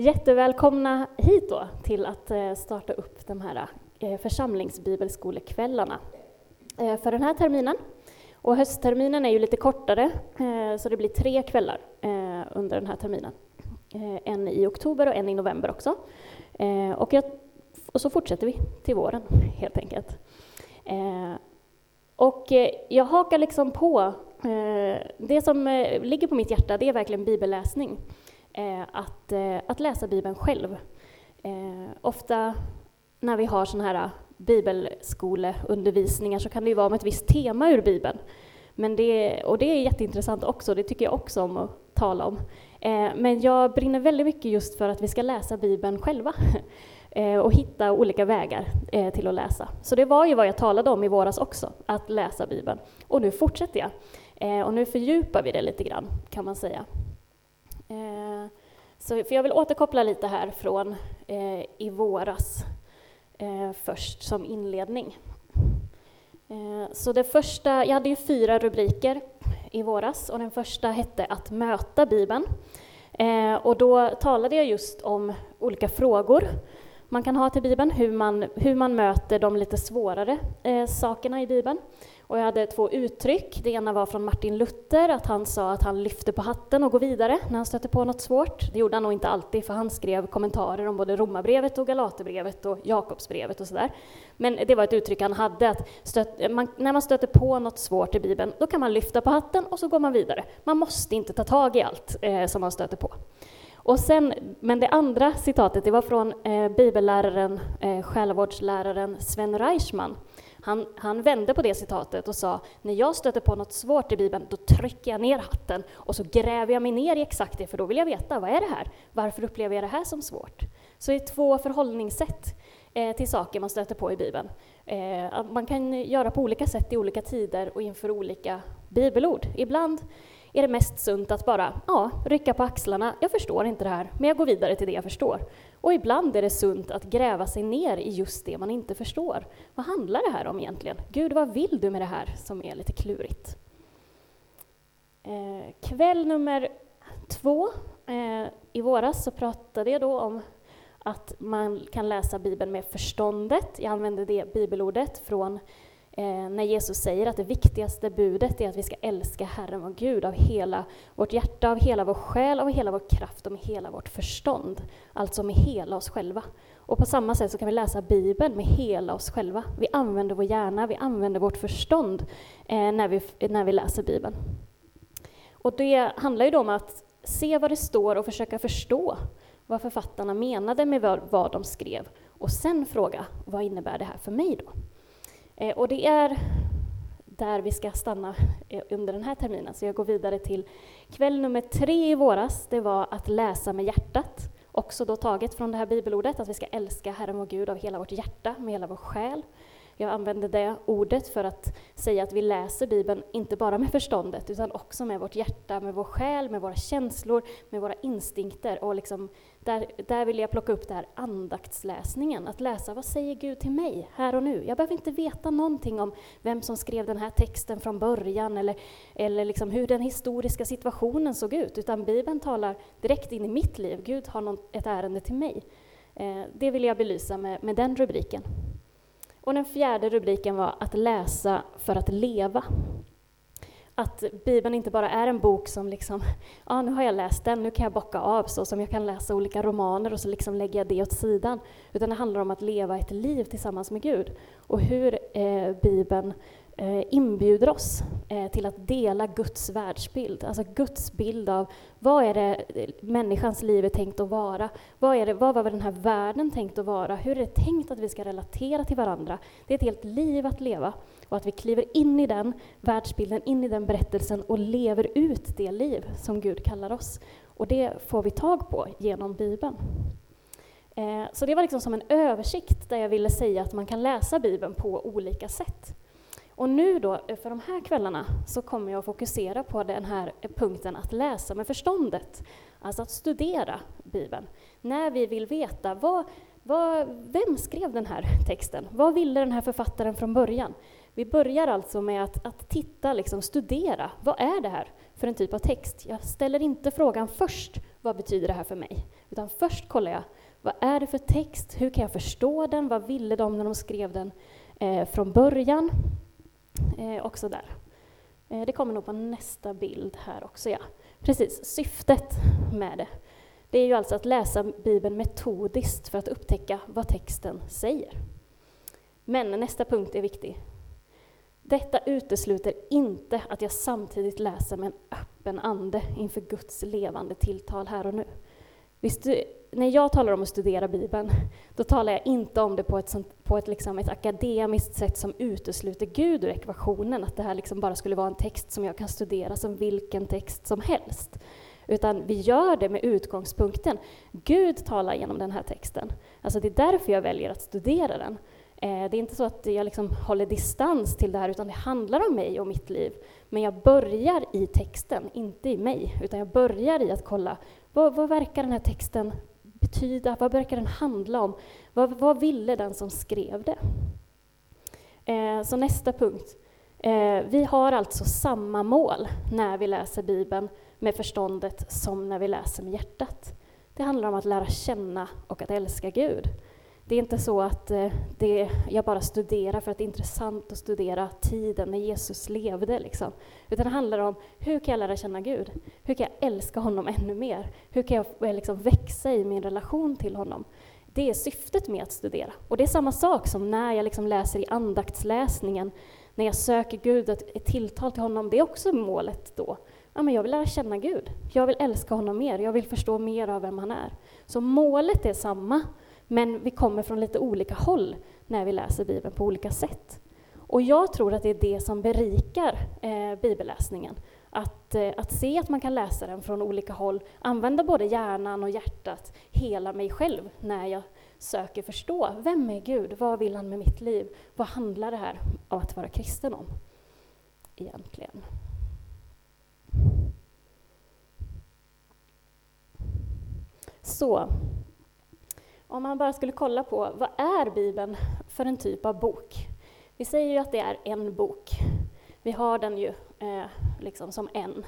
Jättevälkomna hit då till att eh, starta upp de här eh, församlingsbibelskolekvällarna eh, för den här terminen. Och höstterminen är ju lite kortare, så det blir tre kvällar under den här terminen. En i oktober och en i november också. Och, jag, och så fortsätter vi till våren, helt enkelt. Och jag hakar liksom på, det som ligger på mitt hjärta, det är verkligen bibelläsning. Eh, att, eh, att läsa Bibeln själv. Eh, ofta när vi har sådana här eh, bibelskoleundervisningar så kan det ju vara om ett visst tema ur Bibeln. Men det, och det är jätteintressant också, det tycker jag också om att tala om. Eh, men jag brinner väldigt mycket just för att vi ska läsa Bibeln själva eh, och hitta olika vägar till att läsa. Så det var ju vad jag talade om i våras också, att läsa Bibeln. Och nu fortsätter jag. Och nu fördjupar vi det lite grann, kan man säga. Eh, så, för jag vill återkoppla lite här från eh, i våras eh, först som inledning. Eh, så det första, jag hade ju fyra rubriker i våras och den första hette Att möta Bibeln. Eh, och då talade jag just om olika frågor man kan ha till Bibeln, hur man, hur man möter de lite svårare eh, sakerna i Bibeln. Och jag hade två uttryck. Det ena var från Martin Luther, att han sa att han lyfte på hatten och går vidare när han stötte på något svårt. Det gjorde han nog inte alltid, för han skrev kommentarer om både Romarbrevet och Galaterbrevet och Jakobsbrevet och sådär. Men det var ett uttryck han hade, att stöt, man, när man stöter på något svårt i Bibeln, då kan man lyfta på hatten och så går man vidare. Man måste inte ta tag i allt eh, som man stöter på. Och sen, men det andra citatet det var från eh, bibelläraren, eh, själavårdsläraren Sven Reichman han, han vände på det citatet och sa, när jag stöter på något svårt i Bibeln, då trycker jag ner hatten och så gräver jag mig ner i exakt det, för då vill jag veta, vad är det här? Varför upplever jag det här som svårt? Så det är två förhållningssätt eh, till saker man stöter på i Bibeln. Eh, man kan göra på olika sätt i olika tider och inför olika bibelord. Ibland är det mest sunt att bara ja, rycka på axlarna. Jag förstår inte det här, men jag går vidare till det jag förstår. Och ibland är det sunt att gräva sig ner i just det man inte förstår. Vad handlar det här om egentligen? Gud, vad vill du med det här som är lite klurigt? Eh, kväll nummer två eh, i våras så pratade jag då om att man kan läsa Bibeln med förståndet. Jag använde det bibelordet från eh, när Jesus säger att det viktigaste budet är att vi ska älska Herren vår Gud av hela vårt hjärta, av hela vår själ, av hela vår kraft och med hela vårt förstånd. Alltså med hela oss själva. Och på samma sätt så kan vi läsa Bibeln med hela oss själva. Vi använder vår hjärna, vi använder vårt förstånd eh, när, vi, när vi läser Bibeln. Och det handlar ju då om att se vad det står och försöka förstå vad författarna menade med vad, vad de skrev. Och sen fråga, vad innebär det här för mig då? Eh, och det är där vi ska stanna eh, under den här terminen. Så jag går vidare till kväll nummer tre i våras. Det var att läsa med hjärtat. Också då taget från det här bibelordet, att vi ska älska Herren vår Gud av hela vårt hjärta, med hela vår själ, jag använder det ordet för att säga att vi läser Bibeln inte bara med förståndet utan också med vårt hjärta, med vår själ, med våra känslor, med våra instinkter. Och liksom där, där vill jag plocka upp det här andaktsläsningen, att läsa vad säger Gud till mig här och nu? Jag behöver inte veta någonting om vem som skrev den här texten från början eller, eller liksom hur den historiska situationen såg ut, utan Bibeln talar direkt in i mitt liv. Gud har någon, ett ärende till mig. Eh, det vill jag belysa med, med den rubriken. Och den fjärde rubriken var att läsa för att leva. Att Bibeln inte bara är en bok som liksom, ja nu har jag läst den, nu kan jag bocka av, så som jag kan läsa olika romaner och så liksom lägger jag det åt sidan. Utan det handlar om att leva ett liv tillsammans med Gud. Och hur eh, Bibeln Eh, inbjuder oss eh, till att dela Guds världsbild, alltså Guds bild av vad är det människans liv är tänkt att vara? Vad, är det, vad var den här världen tänkt att vara? Hur är det tänkt att vi ska relatera till varandra? Det är ett helt liv att leva och att vi kliver in i den världsbilden, in i den berättelsen och lever ut det liv som Gud kallar oss. Och det får vi tag på genom Bibeln. Eh, så det var liksom som en översikt där jag ville säga att man kan läsa Bibeln på olika sätt. Och nu då, för de här kvällarna, så kommer jag att fokusera på den här punkten att läsa med förståndet. Alltså att studera Bibeln. När vi vill veta, vad, vad, vem skrev den här texten? Vad ville den här författaren från början? Vi börjar alltså med att, att titta, liksom, studera. Vad är det här för en typ av text? Jag ställer inte frågan först, vad betyder det här för mig? Utan först kollar jag, vad är det för text? Hur kan jag förstå den? Vad ville de när de skrev den eh, från början? Eh, också där. Eh, det kommer nog på nästa bild här också, ja. Precis, syftet med det. Det är ju alltså att läsa Bibeln metodiskt för att upptäcka vad texten säger. Men nästa punkt är viktig. Detta utesluter inte att jag samtidigt läser med en öppen ande inför Guds levande tilltal här och nu. Visst, när jag talar om att studera Bibeln, då talar jag inte om det på ett, sånt, på ett, liksom ett akademiskt sätt som utesluter Gud ur ekvationen, att det här liksom bara skulle vara en text som jag kan studera som vilken text som helst. Utan vi gör det med utgångspunkten, Gud talar genom den här texten. Alltså det är därför jag väljer att studera den. Eh, det är inte så att jag liksom håller distans till det här, utan det handlar om mig och mitt liv. Men jag börjar i texten, inte i mig, utan jag börjar i att kolla vad, vad verkar den här texten betyda? Vad verkar den handla om? Vad, vad ville den som skrev det? Eh, så nästa punkt. Eh, vi har alltså samma mål när vi läser Bibeln med förståndet som när vi läser med hjärtat. Det handlar om att lära känna och att älska Gud. Det är inte så att eh, det, jag bara studerar för att det är intressant att studera tiden när Jesus levde. Liksom. Utan det handlar om hur kan jag lära känna Gud? Hur kan jag älska honom ännu mer? Hur kan jag eh, liksom växa i min relation till honom? Det är syftet med att studera. Och det är samma sak som när jag liksom läser i andaktsläsningen, när jag söker Gud, ett tilltal till honom, det är också målet då. Ja, men jag vill lära känna Gud. Jag vill älska honom mer. Jag vill förstå mer av vem han är. Så målet är samma, men vi kommer från lite olika håll när vi läser Bibeln på olika sätt. Och jag tror att det är det som berikar eh, bibelläsningen. Att, eh, att se att man kan läsa den från olika håll, använda både hjärnan och hjärtat, hela mig själv, när jag söker förstå. Vem är Gud? Vad vill han med mitt liv? Vad handlar det här om att vara kristen om? Egentligen. Så, om man bara skulle kolla på vad är Bibeln för en typ av bok? Vi säger ju att det är en bok. Vi har den ju eh, liksom som en.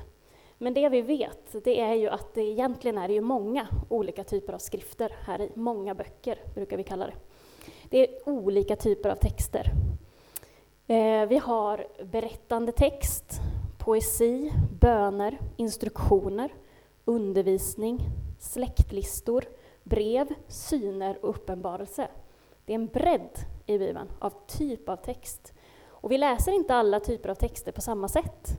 Men det vi vet, det är ju att det egentligen är ju många olika typer av skrifter här i. Många böcker brukar vi kalla det. Det är olika typer av texter. Eh, vi har berättande text, poesi, böner, instruktioner, undervisning, släktlistor, brev, syner och uppenbarelse. Det är en bredd i Bibeln av typ av text. Och vi läser inte alla typer av texter på samma sätt.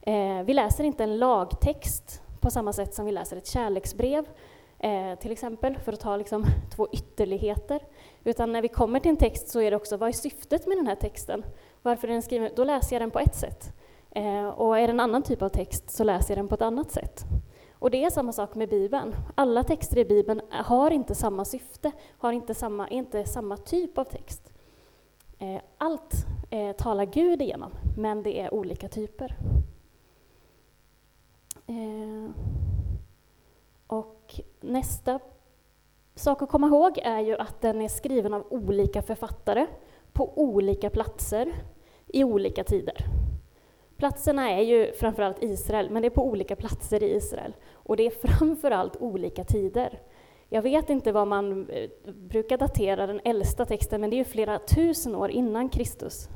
Eh, vi läser inte en lagtext på samma sätt som vi läser ett kärleksbrev, eh, till exempel, för att ta liksom två ytterligheter. Utan när vi kommer till en text så är det också, vad är syftet med den här texten? Varför är den skriven? Då läser jag den på ett sätt. Eh, och är det en annan typ av text så läser jag den på ett annat sätt. Och det är samma sak med Bibeln. Alla texter i Bibeln har inte samma syfte, har inte samma, inte samma typ av text. Eh, allt eh, talar Gud igenom, men det är olika typer. Eh, och nästa sak att komma ihåg är ju att den är skriven av olika författare på olika platser i olika tider. Platserna är ju framförallt Israel, men det är på olika platser i Israel. Och det är framförallt olika tider. Jag vet inte vad man eh, brukar datera den äldsta texten, men det är ju flera tusen år innan Kristus.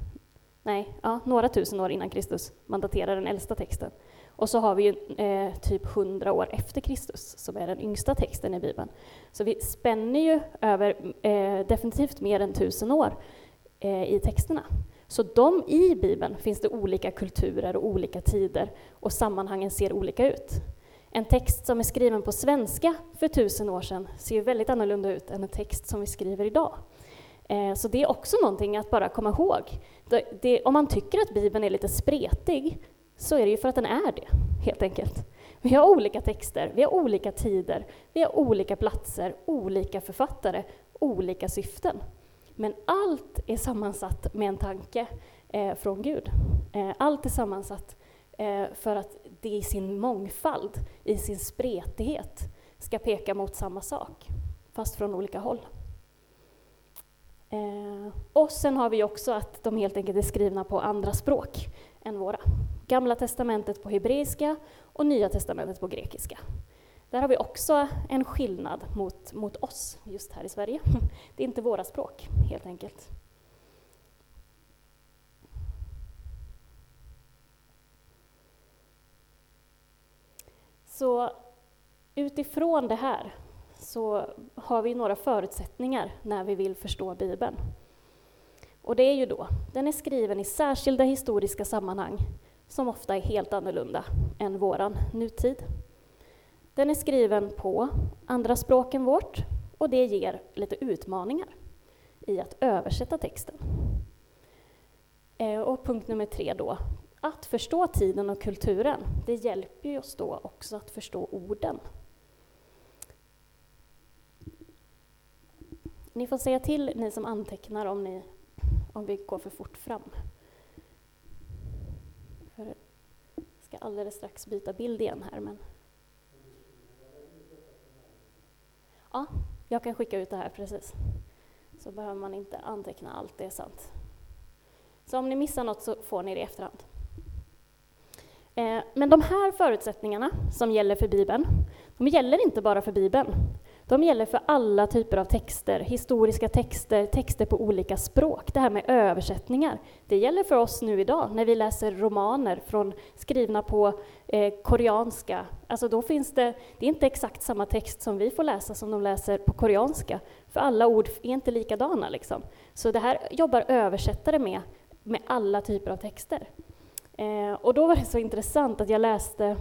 Nej, ja, några tusen år innan Kristus man daterar den äldsta texten. Och så har vi ju eh, typ hundra år efter Kristus, som är den yngsta texten i Bibeln. Så vi spänner ju över eh, definitivt mer än tusen år eh, i texterna. Så de i Bibeln finns det olika kulturer och olika tider och sammanhangen ser olika ut. En text som är skriven på svenska för tusen år sedan ser väldigt annorlunda ut än en text som vi skriver idag. Eh, så det är också någonting att bara komma ihåg. Det, om man tycker att Bibeln är lite spretig, så är det ju för att den är det, helt enkelt. Vi har olika texter, vi har olika tider, vi har olika platser, olika författare, olika syften. Men allt är sammansatt med en tanke eh, från Gud. Eh, allt är sammansatt eh, för att det i sin mångfald, i sin spretighet, ska peka mot samma sak, fast från olika håll. Eh, och sen har vi också att de helt enkelt är skrivna på andra språk än våra. Gamla testamentet på hebreiska och Nya testamentet på grekiska. Där har vi också en skillnad mot, mot oss just här i Sverige. Det är inte våra språk, helt enkelt. Så utifrån det här så har vi några förutsättningar när vi vill förstå Bibeln. Och det är ju då, den är skriven i särskilda historiska sammanhang som ofta är helt annorlunda än våran nutid. Den är skriven på andra språk än vårt och det ger lite utmaningar i att översätta texten. Eh, och punkt nummer tre då, att förstå tiden och kulturen, det hjälper oss då också att förstå orden. Ni får säga till, ni som antecknar, om, ni, om vi går för fort fram. För jag ska alldeles strax byta bild igen här. Men... Ja, jag kan skicka ut det här precis. Så behöver man inte anteckna allt, det är sant. Så om ni missar något så får ni det i efterhand. Eh, men de här förutsättningarna som gäller för Bibeln, de gäller inte bara för Bibeln. De gäller för alla typer av texter, historiska texter, texter på olika språk. Det här med översättningar, det gäller för oss nu idag när vi läser romaner från, skrivna på eh, koreanska. Alltså då finns det, det är inte exakt samma text som vi får läsa som de läser på koreanska, för alla ord är inte likadana. Liksom. Så det här jobbar översättare med, med alla typer av texter. Eh, och då var det så intressant att jag läste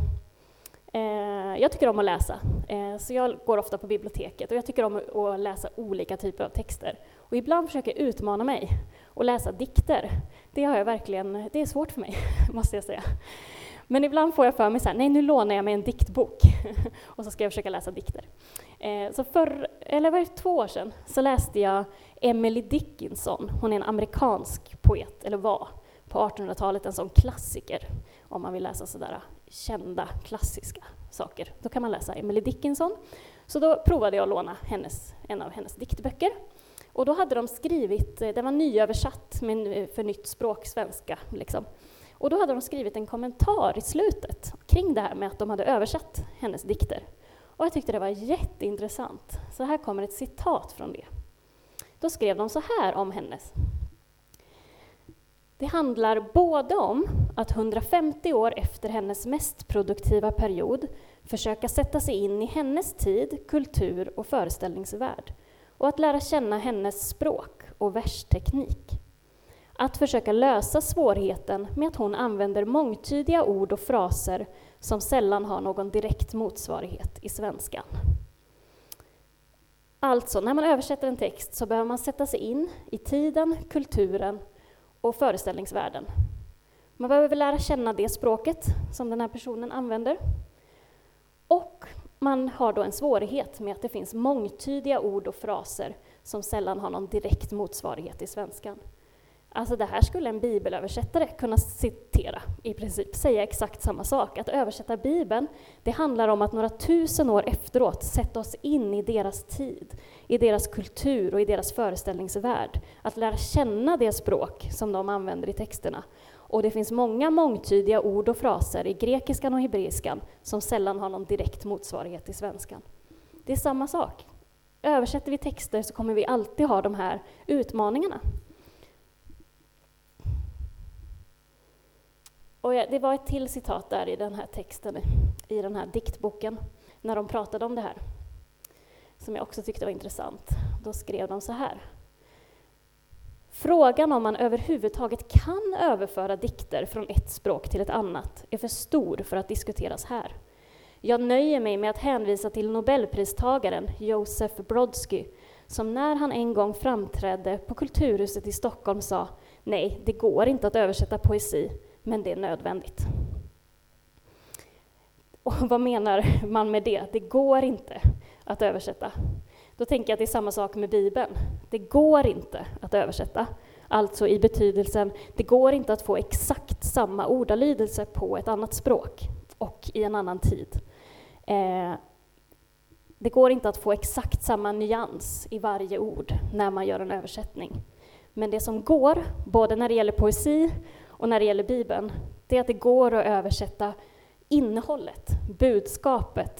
Eh, jag tycker om att läsa, eh, så jag går ofta på biblioteket och jag tycker om att läsa olika typer av texter. Och ibland försöker jag utmana mig och läsa dikter. Det har jag verkligen, det är svårt för mig, måste jag säga. Men ibland får jag för mig så här, nej nu lånar jag mig en diktbok och så ska jag försöka läsa dikter. Eh, så för, eller var det två år sedan, så läste jag Emily Dickinson. Hon är en amerikansk poet, eller var, på 1800-talet en sån klassiker om man vill läsa sådär kända klassiska saker. Då kan man läsa Emily Dickinson. Så då provade jag att låna hennes, en av hennes diktböcker. Och då hade de skrivit, eh, den var nyöversatt med, eh, för nytt språk, svenska. Liksom. Och då hade de skrivit en kommentar i slutet kring det här med att de hade översatt hennes dikter. Och jag tyckte det var jätteintressant. Så här kommer ett citat från det. Då skrev de så här om hennes. Det handlar både om att 150 år efter hennes mest produktiva period försöka sätta sig in i hennes tid, kultur och föreställningsvärld och att lära känna hennes språk och versteknik. Att försöka lösa svårigheten med att hon använder mångtydiga ord och fraser som sällan har någon direkt motsvarighet i svenskan. Alltså, när man översätter en text så behöver man sätta sig in i tiden, kulturen och föreställningsvärlden. Man behöver lära känna det språket som den här personen använder. Och man har då en svårighet med att det finns mångtydiga ord och fraser som sällan har någon direkt motsvarighet i svenskan. Alltså det här skulle en bibelöversättare kunna citera i princip, säga exakt samma sak. Att översätta Bibeln, det handlar om att några tusen år efteråt sätta oss in i deras tid, i deras kultur och i deras föreställningsvärld. Att lära känna det språk som de använder i texterna. Och det finns många mångtydiga ord och fraser i grekiskan och hebreiskan som sällan har någon direkt motsvarighet i svenskan. Det är samma sak. Översätter vi texter så kommer vi alltid ha de här utmaningarna. Och det var ett till citat där i den här texten, i den här diktboken, när de pratade om det här, som jag också tyckte var intressant. Då skrev de så här. Frågan om man överhuvudtaget kan överföra dikter från ett språk till ett annat är för stor för att diskuteras här. Jag nöjer mig med att hänvisa till nobelpristagaren Josef Brodsky, som när han en gång framträdde på Kulturhuset i Stockholm sa Nej, det går inte att översätta poesi, men det är nödvändigt. Och vad menar man med det? Det går inte att översätta. Då tänker jag att det är samma sak med Bibeln. Det går inte att översätta. Alltså i betydelsen, det går inte att få exakt samma ordalydelse på ett annat språk och i en annan tid. Eh, det går inte att få exakt samma nyans i varje ord när man gör en översättning. Men det som går, både när det gäller poesi och när det gäller Bibeln, det är att det går att översätta innehållet, budskapet,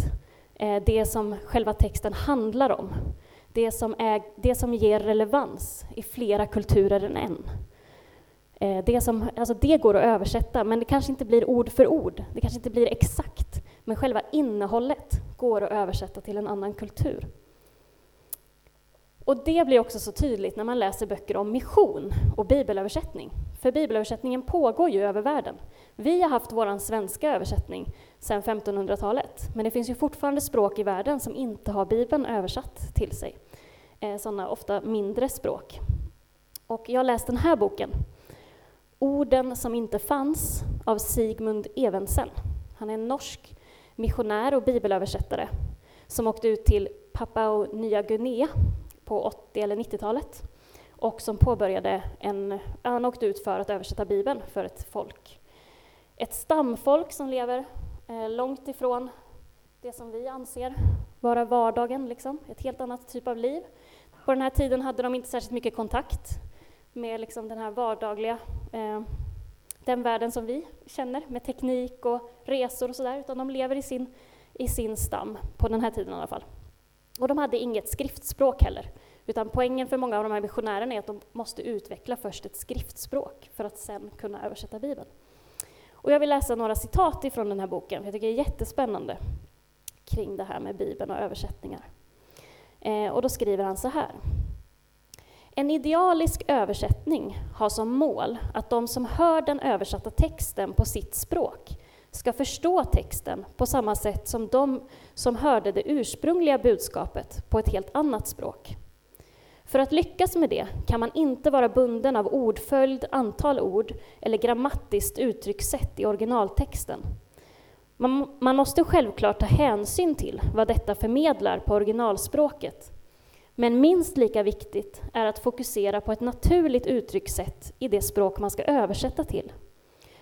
eh, det som själva texten handlar om. Det som, är, det som ger relevans i flera kulturer än en. Eh, det, som, alltså det går att översätta, men det kanske inte blir ord för ord. Det kanske inte blir exakt, men själva innehållet går att översätta till en annan kultur. Och det blir också så tydligt när man läser böcker om mission och bibelöversättning. För bibelöversättningen pågår ju över världen. Vi har haft vår svenska översättning sedan 1500-talet, men det finns ju fortfarande språk i världen som inte har Bibeln översatt till sig. Eh, sådana ofta mindre språk. Och jag har läst den här boken, Orden som inte fanns, av Sigmund Evensen. Han är en norsk missionär och bibelöversättare som åkte ut till Papua Nya Guinea på 80 eller 90-talet och som påbörjade en, han åkte ut för att översätta Bibeln för ett folk. Ett stamfolk som lever eh, långt ifrån det som vi anser vara vardagen, liksom. ett helt annat typ av liv. På den här tiden hade de inte särskilt mycket kontakt med liksom den här vardagliga, eh, den världen som vi känner med teknik och resor och sådär, utan de lever i sin, i sin stam, på den här tiden i alla fall. Och de hade inget skriftspråk heller, utan poängen för många av de här missionärerna är att de måste utveckla först ett skriftspråk för att sen kunna översätta Bibeln. Och jag vill läsa några citat ifrån den här boken, för jag tycker det är jättespännande kring det här med Bibeln och översättningar. Eh, och då skriver han så här. En idealisk översättning har som mål att de som hör den översatta texten på sitt språk ska förstå texten på samma sätt som de som hörde det ursprungliga budskapet på ett helt annat språk. För att lyckas med det kan man inte vara bunden av ordföljd, antal ord eller grammatiskt uttryckssätt i originaltexten. Man, man måste självklart ta hänsyn till vad detta förmedlar på originalspråket. Men minst lika viktigt är att fokusera på ett naturligt uttryckssätt i det språk man ska översätta till.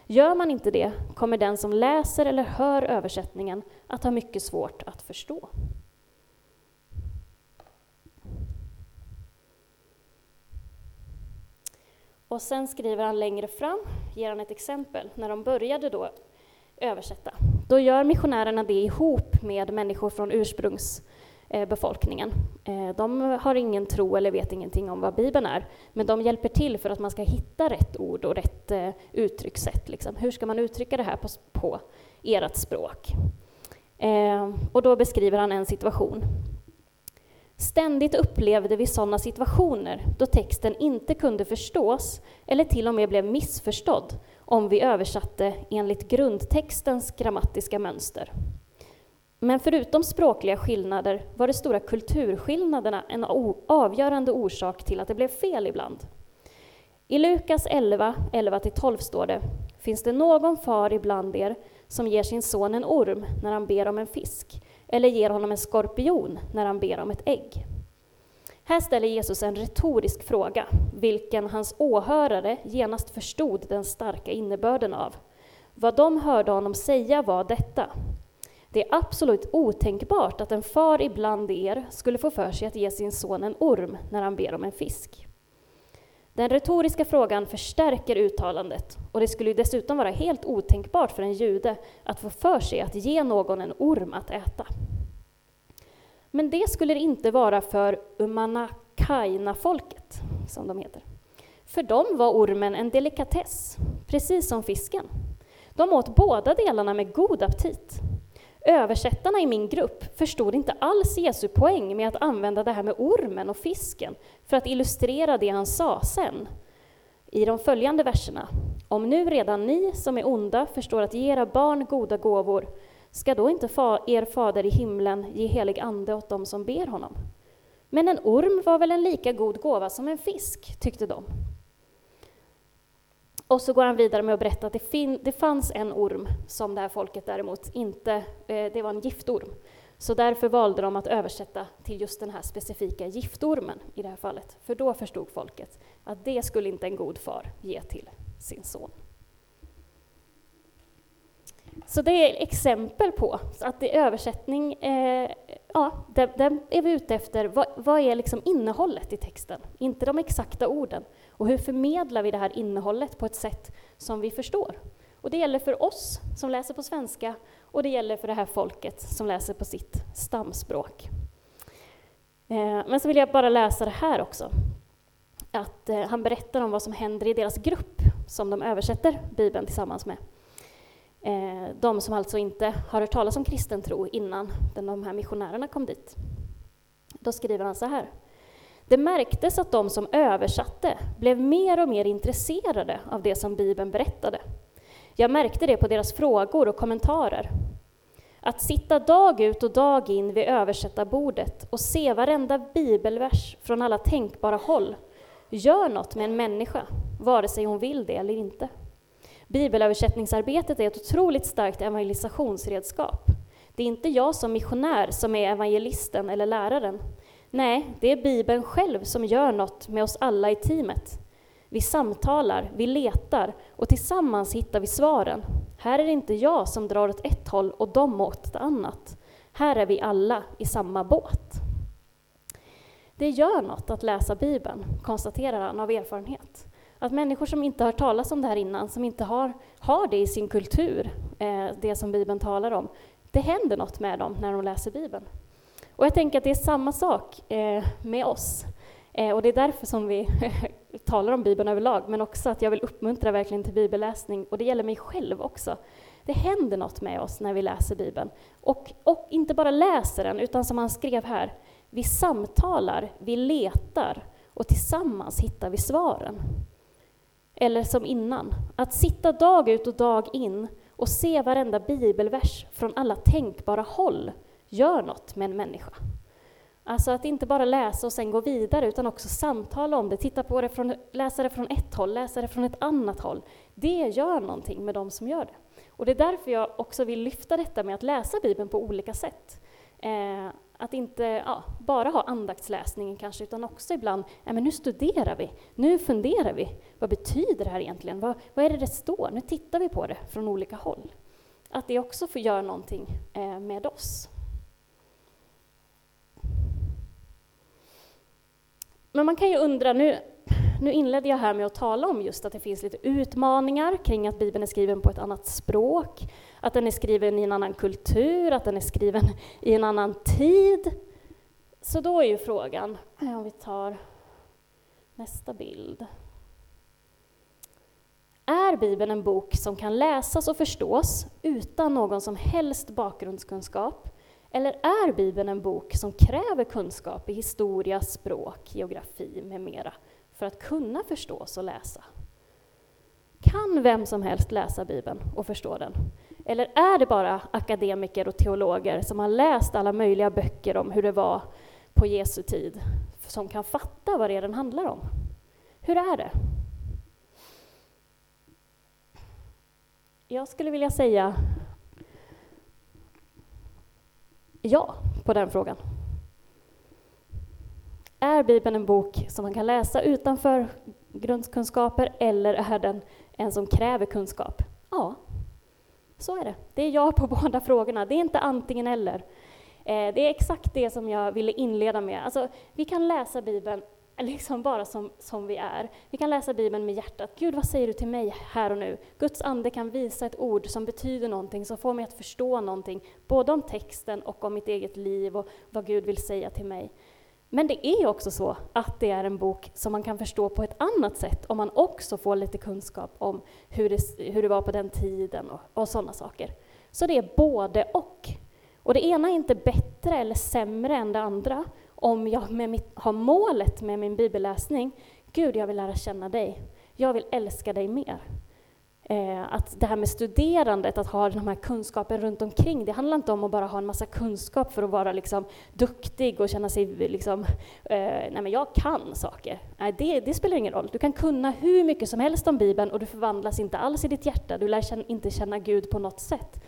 Gör man inte det kommer den som läser eller hör översättningen att ha mycket svårt att förstå. Och sen skriver han längre fram, ger han ett exempel, när de började då översätta. Då gör missionärerna det ihop med människor från ursprungs... Eh, befolkningen. Eh, de har ingen tro eller vet ingenting om vad Bibeln är, men de hjälper till för att man ska hitta rätt ord och rätt eh, uttryckssätt. Liksom. Hur ska man uttrycka det här på, på ert språk? Eh, och då beskriver han en situation. Ständigt upplevde vi sådana situationer då texten inte kunde förstås eller till och med blev missförstådd om vi översatte enligt grundtextens grammatiska mönster. Men förutom språkliga skillnader var de stora kulturskillnaderna en avgörande orsak till att det blev fel ibland. I Lukas 11, 11-12 står det Finns det någon far ibland er som ger sin son en orm när han ber om en fisk, eller ger honom en skorpion när han ber om ett ägg? Här ställer Jesus en retorisk fråga, vilken hans åhörare genast förstod den starka innebörden av. Vad de hörde honom säga var detta. Det är absolut otänkbart att en far ibland er skulle få för sig att ge sin son en orm när han ber om en fisk. Den retoriska frågan förstärker uttalandet och det skulle dessutom vara helt otänkbart för en jude att få för sig att ge någon en orm att äta. Men det skulle det inte vara för Umanakaina-folket, som de heter. För dem var ormen en delikatess, precis som fisken. De åt båda delarna med god aptit. Översättarna i min grupp förstod inte alls Jesu poäng med att använda det här med ormen och fisken för att illustrera det han sa sen i de följande verserna. Om nu redan ni som är onda förstår att ge era barn goda gåvor, ska då inte er fader i himlen ge helig ande åt dem som ber honom? Men en orm var väl en lika god gåva som en fisk, tyckte de. Och så går han vidare med att berätta att det, fin- det fanns en orm som det här folket däremot inte, eh, det var en giftorm. Så därför valde de att översätta till just den här specifika giftormen i det här fallet. För då förstod folket att det skulle inte en god far ge till sin son. Så det är exempel på att det översättning, eh, ja, den är vi ute efter vad, vad är liksom innehållet i texten, inte de exakta orden. Och hur förmedlar vi det här innehållet på ett sätt som vi förstår? Och det gäller för oss som läser på svenska och det gäller för det här folket som läser på sitt stamspråk. Eh, men så vill jag bara läsa det här också. Att eh, han berättar om vad som händer i deras grupp som de översätter Bibeln tillsammans med. Eh, de som alltså inte har hört talas om kristen tro innan de här missionärerna kom dit. Då skriver han så här. Det märktes att de som översatte blev mer och mer intresserade av det som Bibeln berättade. Jag märkte det på deras frågor och kommentarer. Att sitta dag ut och dag in vid översättarbordet och se varenda bibelvers från alla tänkbara håll gör något med en människa, vare sig hon vill det eller inte. Bibelöversättningsarbetet är ett otroligt starkt evangelisationsredskap. Det är inte jag som missionär som är evangelisten eller läraren. Nej, det är Bibeln själv som gör något med oss alla i teamet. Vi samtalar, vi letar och tillsammans hittar vi svaren. Här är det inte jag som drar åt ett håll och de åt ett annat. Här är vi alla i samma båt. Det gör något att läsa Bibeln, konstaterar han av erfarenhet. Att människor som inte har hört talas om det här innan, som inte har, har det i sin kultur, eh, det som Bibeln talar om, det händer något med dem när de läser Bibeln. Och jag tänker att det är samma sak eh, med oss. Eh, och det är därför som vi talar om Bibeln överlag, men också att jag vill uppmuntra verkligen till bibelläsning, och det gäller mig själv också. Det händer något med oss när vi läser Bibeln. Och, och inte bara läser den, utan som han skrev här, vi samtalar, vi letar och tillsammans hittar vi svaren. Eller som innan, att sitta dag ut och dag in och se varenda bibelvers från alla tänkbara håll gör något med en människa. Alltså att inte bara läsa och sen gå vidare, utan också samtala om det, titta på det, från, läsa det från ett håll, läsa det från ett annat håll. Det gör någonting med de som gör det. Och det är därför jag också vill lyfta detta med att läsa Bibeln på olika sätt. Eh, att inte ja, bara ha andaktsläsningen kanske, utan också ibland, ja, men nu studerar vi, nu funderar vi. Vad betyder det här egentligen? Vad, vad är det det står? Nu tittar vi på det från olika håll. Att det också får göra någonting eh, med oss. Men man kan ju undra, nu, nu inledde jag här med att tala om just att det finns lite utmaningar kring att Bibeln är skriven på ett annat språk, att den är skriven i en annan kultur, att den är skriven i en annan tid. Så då är ju frågan, eh, om vi tar nästa bild. Är Bibeln en bok som kan läsas och förstås utan någon som helst bakgrundskunskap? Eller är Bibeln en bok som kräver kunskap i historia, språk, geografi med mera för att kunna förstås och läsa? Kan vem som helst läsa Bibeln och förstå den? Eller är det bara akademiker och teologer som har läst alla möjliga böcker om hur det var på Jesu tid, som kan fatta vad det är den handlar om? Hur är det? Jag skulle vilja säga ja på den frågan. Är Bibeln en bok som man kan läsa utanför grundkunskaper eller är den en som kräver kunskap? Ja, så är det. Det är ja på båda frågorna. Det är inte antingen eller. Eh, det är exakt det som jag ville inleda med. Alltså, vi kan läsa Bibeln liksom bara som, som vi är. Vi kan läsa Bibeln med hjärtat. Gud, vad säger du till mig här och nu? Guds ande kan visa ett ord som betyder någonting, som får mig att förstå någonting, både om texten och om mitt eget liv och vad Gud vill säga till mig. Men det är också så att det är en bok som man kan förstå på ett annat sätt om man också får lite kunskap om hur det, hur det var på den tiden och, och sådana saker. Så det är både och. Och det ena är inte bättre eller sämre än det andra om jag med mitt, har målet med min bibelläsning, Gud, jag vill lära känna dig. Jag vill älska dig mer. Eh, att det här med studerandet, att ha den här kunskapen runt omkring, det handlar inte om att bara ha en massa kunskap för att vara liksom duktig och känna sig liksom, eh, nej men jag kan saker. Nej, det, det, spelar ingen roll. Du kan kunna hur mycket som helst om Bibeln och du förvandlas inte alls i ditt hjärta. Du lär känna, inte känna Gud på något sätt.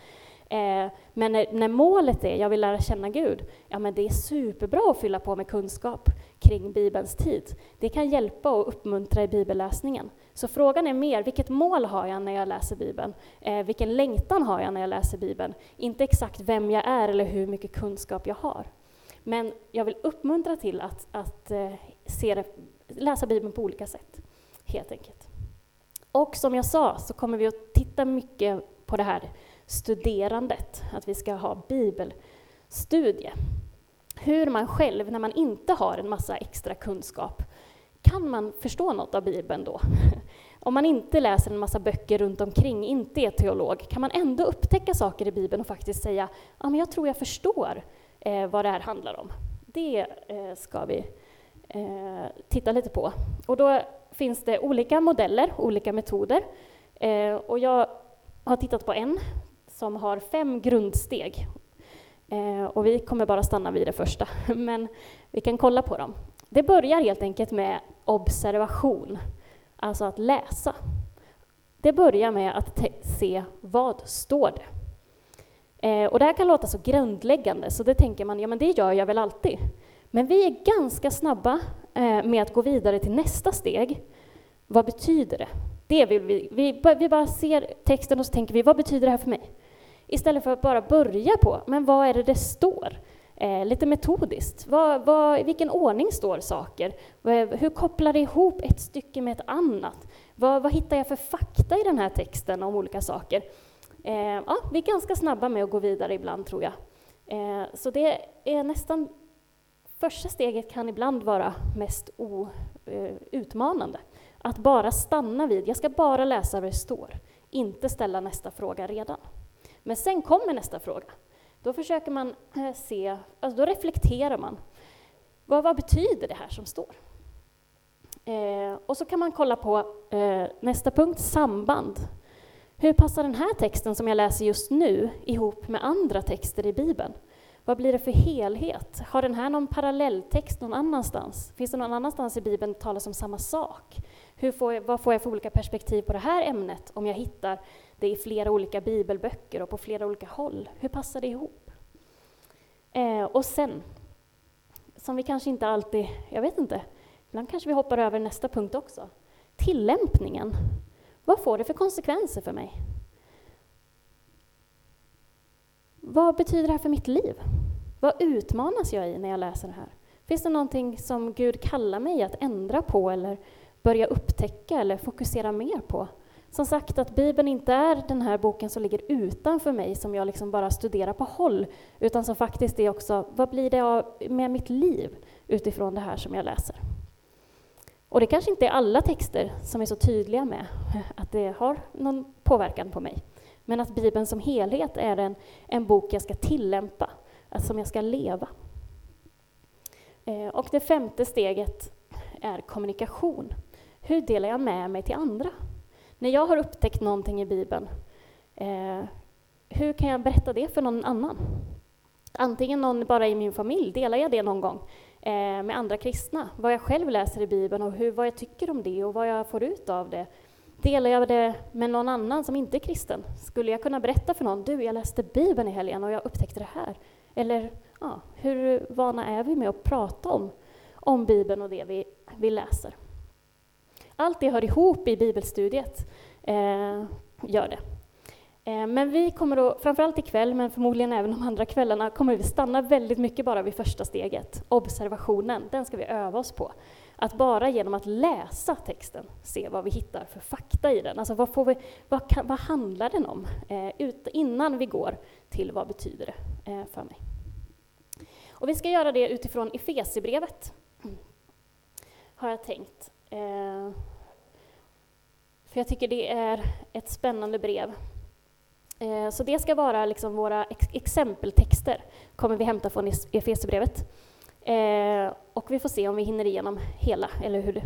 Eh, men när, när, målet är, jag vill lära känna Gud, ja men det är superbra att fylla på med kunskap kring Bibelns tid. Det kan hjälpa och uppmuntra i bibelläsningen. Så frågan är mer, vilket mål har jag när jag läser Bibeln? Eh, vilken längtan har jag när jag läser Bibeln? Inte exakt vem jag är eller hur mycket kunskap jag har. Men jag vill uppmuntra till att, att eh, se det, läsa Bibeln på olika sätt, helt enkelt. Och som jag sa så kommer vi att titta mycket på det här studerandet, att vi ska ha bibelstudie. Hur man själv, när man inte har en massa extra kunskap, kan man förstå något av Bibeln då? Om man inte läser en massa böcker runt omkring, inte är teolog, kan man ändå upptäcka saker i Bibeln och faktiskt säga ja, men jag tror jag förstår eh, vad det här handlar om. Det eh, ska vi eh, titta lite på. Och då finns det olika modeller, olika metoder. Eh, och jag har tittat på en som har fem grundsteg. Eh, och vi kommer bara stanna vid det första, men vi kan kolla på dem. Det börjar helt enkelt med observation, alltså att läsa. Det börjar med att se vad står det. Eh, och det här kan låta så grundläggande, så det tänker man, ja men det gör jag väl alltid. Men vi är ganska snabba eh, med att gå vidare till nästa steg. Vad betyder det? det vill vi, vi, vi bara ser texten och så tänker vi, vad betyder det här för mig? Istället för att bara börja på, men vad är det det står? Eh, lite metodiskt. Vad, vad, I vilken ordning står saker? Eh, hur kopplar det ihop ett stycke med ett annat? Vad, vad hittar jag för fakta i den här texten om olika saker? Eh, ja, vi är ganska snabba med att gå vidare ibland, tror jag. Eh, så det är nästan... Första steget kan ibland vara mest o, eh, utmanande. Att bara stanna vid, jag ska bara läsa vad det står, inte ställa nästa fråga redan. Men sen kommer nästa fråga. Då försöker man eh, se, alltså då reflekterar man. Vad, vad betyder det här som står? Eh, och så kan man kolla på eh, nästa punkt, samband. Hur passar den här texten som jag läser just nu ihop med andra texter i Bibeln? Vad blir det för helhet? Har den här någon parallelltext någon annanstans? Finns det någon annanstans i Bibeln det talas om samma sak? Hur får jag, vad får jag för olika perspektiv på det här ämnet om jag hittar det i flera olika bibelböcker och på flera olika håll? Hur passar det ihop? Eh, och sen, som vi kanske inte alltid, jag vet inte, ibland kanske vi hoppar över nästa punkt också. Tillämpningen. Vad får det för konsekvenser för mig? Vad betyder det här för mitt liv? Vad utmanas jag i när jag läser det här? Finns det någonting som Gud kallar mig att ändra på eller börja upptäcka eller fokusera mer på? Som sagt, att Bibeln inte är den här boken som ligger utanför mig, som jag liksom bara studerar på håll, utan som faktiskt är också, vad blir det med mitt liv utifrån det här som jag läser? Och det kanske inte är alla texter som är så tydliga med att det har någon påverkan på mig. Men att Bibeln som helhet är en, en bok jag ska tillämpa, som jag ska leva. Eh, och det femte steget är kommunikation. Hur delar jag med mig till andra? När jag har upptäckt någonting i Bibeln, eh, hur kan jag berätta det för någon annan? Antingen någon bara i min familj, delar jag det någon gång eh, med andra kristna? Vad jag själv läser i Bibeln och hur, vad jag tycker om det och vad jag får ut av det. Delar jag det med någon annan som inte är kristen? Skulle jag kunna berätta för någon, du, jag läste Bibeln i helgen och jag upptäckte det här. Eller ja, hur vana är vi med att prata om, om Bibeln och det vi, vi läser? Allt det hör ihop i bibelstudiet, eh, gör det. Eh, men vi kommer då, framförallt ikväll, men förmodligen även de andra kvällarna, kommer vi stanna väldigt mycket bara vid första steget, observationen. Den ska vi öva oss på. Att bara genom att läsa texten se vad vi hittar för fakta i den. Alltså vad, får vi, vad, kan, vad handlar den om? Eh, ut, innan vi går till vad betyder det eh, för mig? Och vi ska göra det utifrån Efesierbrevet, har jag tänkt. Eh, för jag tycker det är ett spännande brev. Eh, så det ska vara liksom våra ex exempeltexter, kommer vi hämta från Efesierbrevet. Eh, och vi får se om vi hinner igenom hela, eller hur,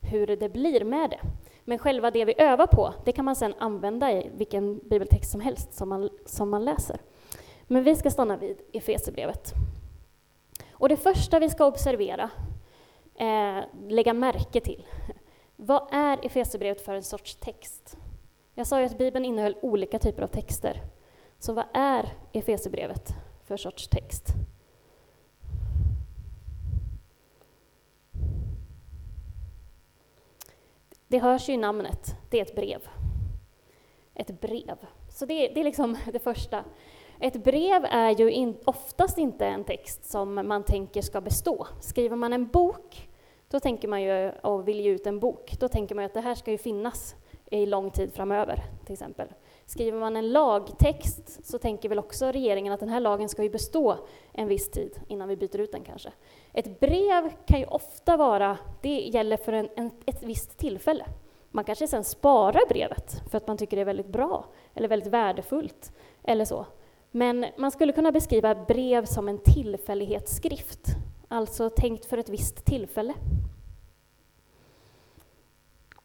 hur det blir med det. Men själva det vi övar på, det kan man sedan använda i vilken bibeltext som helst som man, som man läser. Men vi ska stanna vid Efesierbrevet. Och det första vi ska observera, eh, lägga märke till, vad är Efesierbrevet för en sorts text? Jag sa ju att Bibeln innehöll olika typer av texter. Så vad är Efesierbrevet för sorts text? Det hörs ju i namnet, det är ett brev. Ett brev. Så det, det är liksom det första. Ett brev är ju in, oftast inte en text som man tänker ska bestå. Skriver man en bok, då tänker man ju, och vill ge ut en bok, då tänker man att det här ska ju finnas i lång tid framöver, till exempel. Skriver man en lagtext så tänker väl också regeringen att den här lagen ska ju bestå en viss tid innan vi byter ut den kanske. Ett brev kan ju ofta vara, det gäller för en, en, ett visst tillfälle. Man kanske sen sparar brevet för att man tycker det är väldigt bra eller väldigt värdefullt eller så. Men man skulle kunna beskriva brev som en tillfällighetsskrift, alltså tänkt för ett visst tillfälle.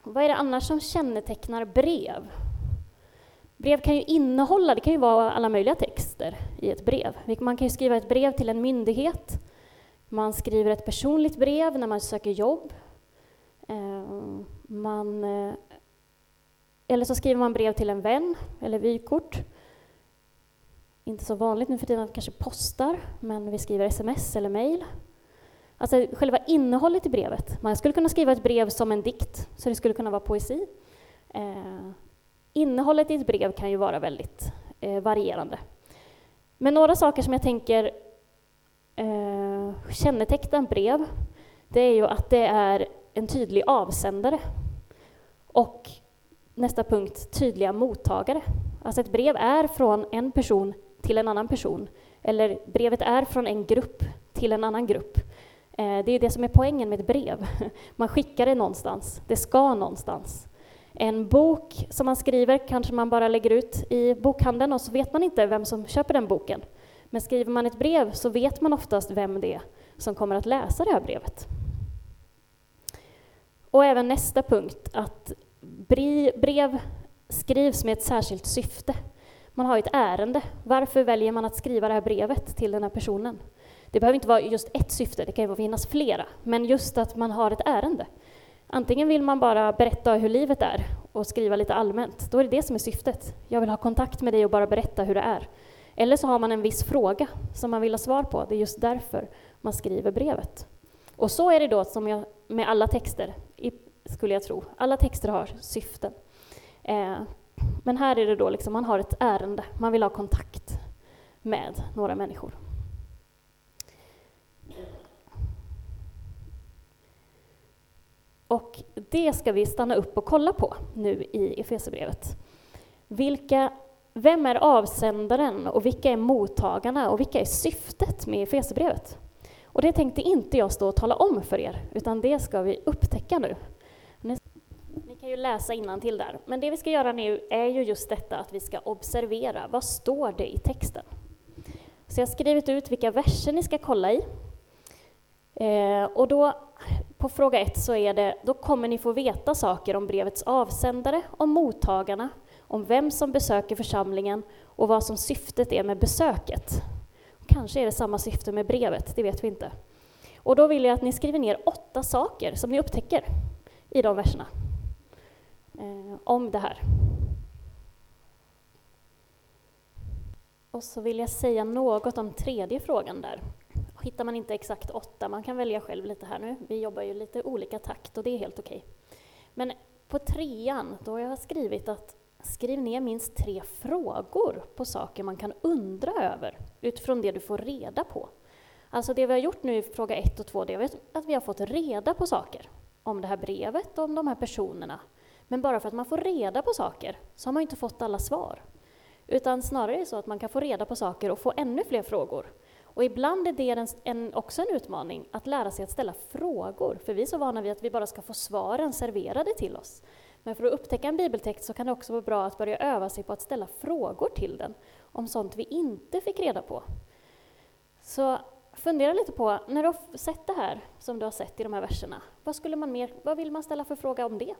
Vad är det annars som kännetecknar brev? Brev kan ju innehålla, det kan ju vara alla möjliga texter i ett brev. Man kan ju skriva ett brev till en myndighet, man skriver ett personligt brev när man söker jobb, eh, man, eh, eller så skriver man brev till en vän, eller vykort. Inte så vanligt nu för tiden att kanske postar, men vi skriver sms eller mejl. Alltså själva innehållet i brevet. Man skulle kunna skriva ett brev som en dikt, så det skulle kunna vara poesi. Eh, innehållet i ett brev kan ju vara väldigt eh, varierande. Men några saker som jag tänker eh, kännetecknar brev, det är ju att det är en tydlig avsändare. Och nästa punkt, tydliga mottagare. Alltså ett brev är från en person till en annan person, eller brevet är från en grupp till en annan grupp. Eh, det är det som är poängen med ett brev. Man skickar det någonstans, det ska någonstans. En bok som man skriver kanske man bara lägger ut i bokhandeln och så vet man inte vem som köper den boken. Men skriver man ett brev så vet man oftast vem det är som kommer att läsa det här brevet. Och även nästa punkt, att brev skrivs med ett särskilt syfte. Man har ett ärende. Varför väljer man att skriva det här brevet till den här personen? Det behöver inte vara just ett syfte, det kan ju finnas flera, men just att man har ett ärende. Antingen vill man bara berätta hur livet är och skriva lite allmänt, då är det det som är syftet. Jag vill ha kontakt med dig och bara berätta hur det är. Eller så har man en viss fråga som man vill ha svar på, det är just därför man skriver brevet. Och så är det då som jag, med alla texter, skulle jag tro. Alla texter har syften. Eh, men här är det då liksom, man har ett ärende, man vill ha kontakt med några människor. Och det ska vi stanna upp och kolla på nu i Efesierbrevet. Vilka, vem är avsändaren och vilka är mottagarna och vilka är syftet med Efesierbrevet? Och det tänkte inte jag stå och tala om för er, utan det ska vi upptäcka nu. Ni, kan ju läsa till där, men det vi ska göra nu är ju just detta att vi ska observera, vad står det i texten? Så jag har skrivit ut vilka verser ni ska kolla i. Eh, och då på fråga ett så är det, då kommer ni få veta saker om brevets avsändare, om mottagarna, om vem som besöker församlingen och vad som syftet är med besöket. Kanske är det samma syfte med brevet, det vet vi inte. Och då vill jag att ni skriver ner åtta saker som ni upptäcker i de verserna eh, om det här. Och så vill jag säga något om tredje frågan där hittar man inte exakt åtta, man kan välja själv lite här nu. Vi jobbar ju lite olika takt och det är helt okej. Okay. Men på trean, då har jag skrivit att skriv ner minst tre frågor på saker man kan undra över utifrån det du får reda på. Alltså det vi har gjort nu i fråga ett och två, det är att vi har fått reda på saker om det här brevet och om de här personerna. Men bara för att man får reda på saker så har man inte fått alla svar. Utan snarare är det så att man kan få reda på saker och få ännu fler frågor. Och ibland är det en, en, också en utmaning att lära sig att ställa frågor, för vi är så vana vid att vi bara ska få svaren serverade till oss. Men för att upptäcka en bibeltext så kan det också vara bra att börja öva sig på att ställa frågor till den, om sånt vi inte fick reda på. Så fundera lite på, när du har sett det här som du har sett i de här verserna, vad, skulle man mer, vad vill man ställa för fråga om det?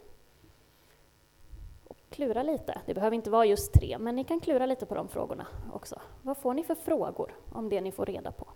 Klura lite. Det behöver inte vara just tre, men ni kan klura lite på de frågorna också. Vad får ni för frågor om det ni får reda på?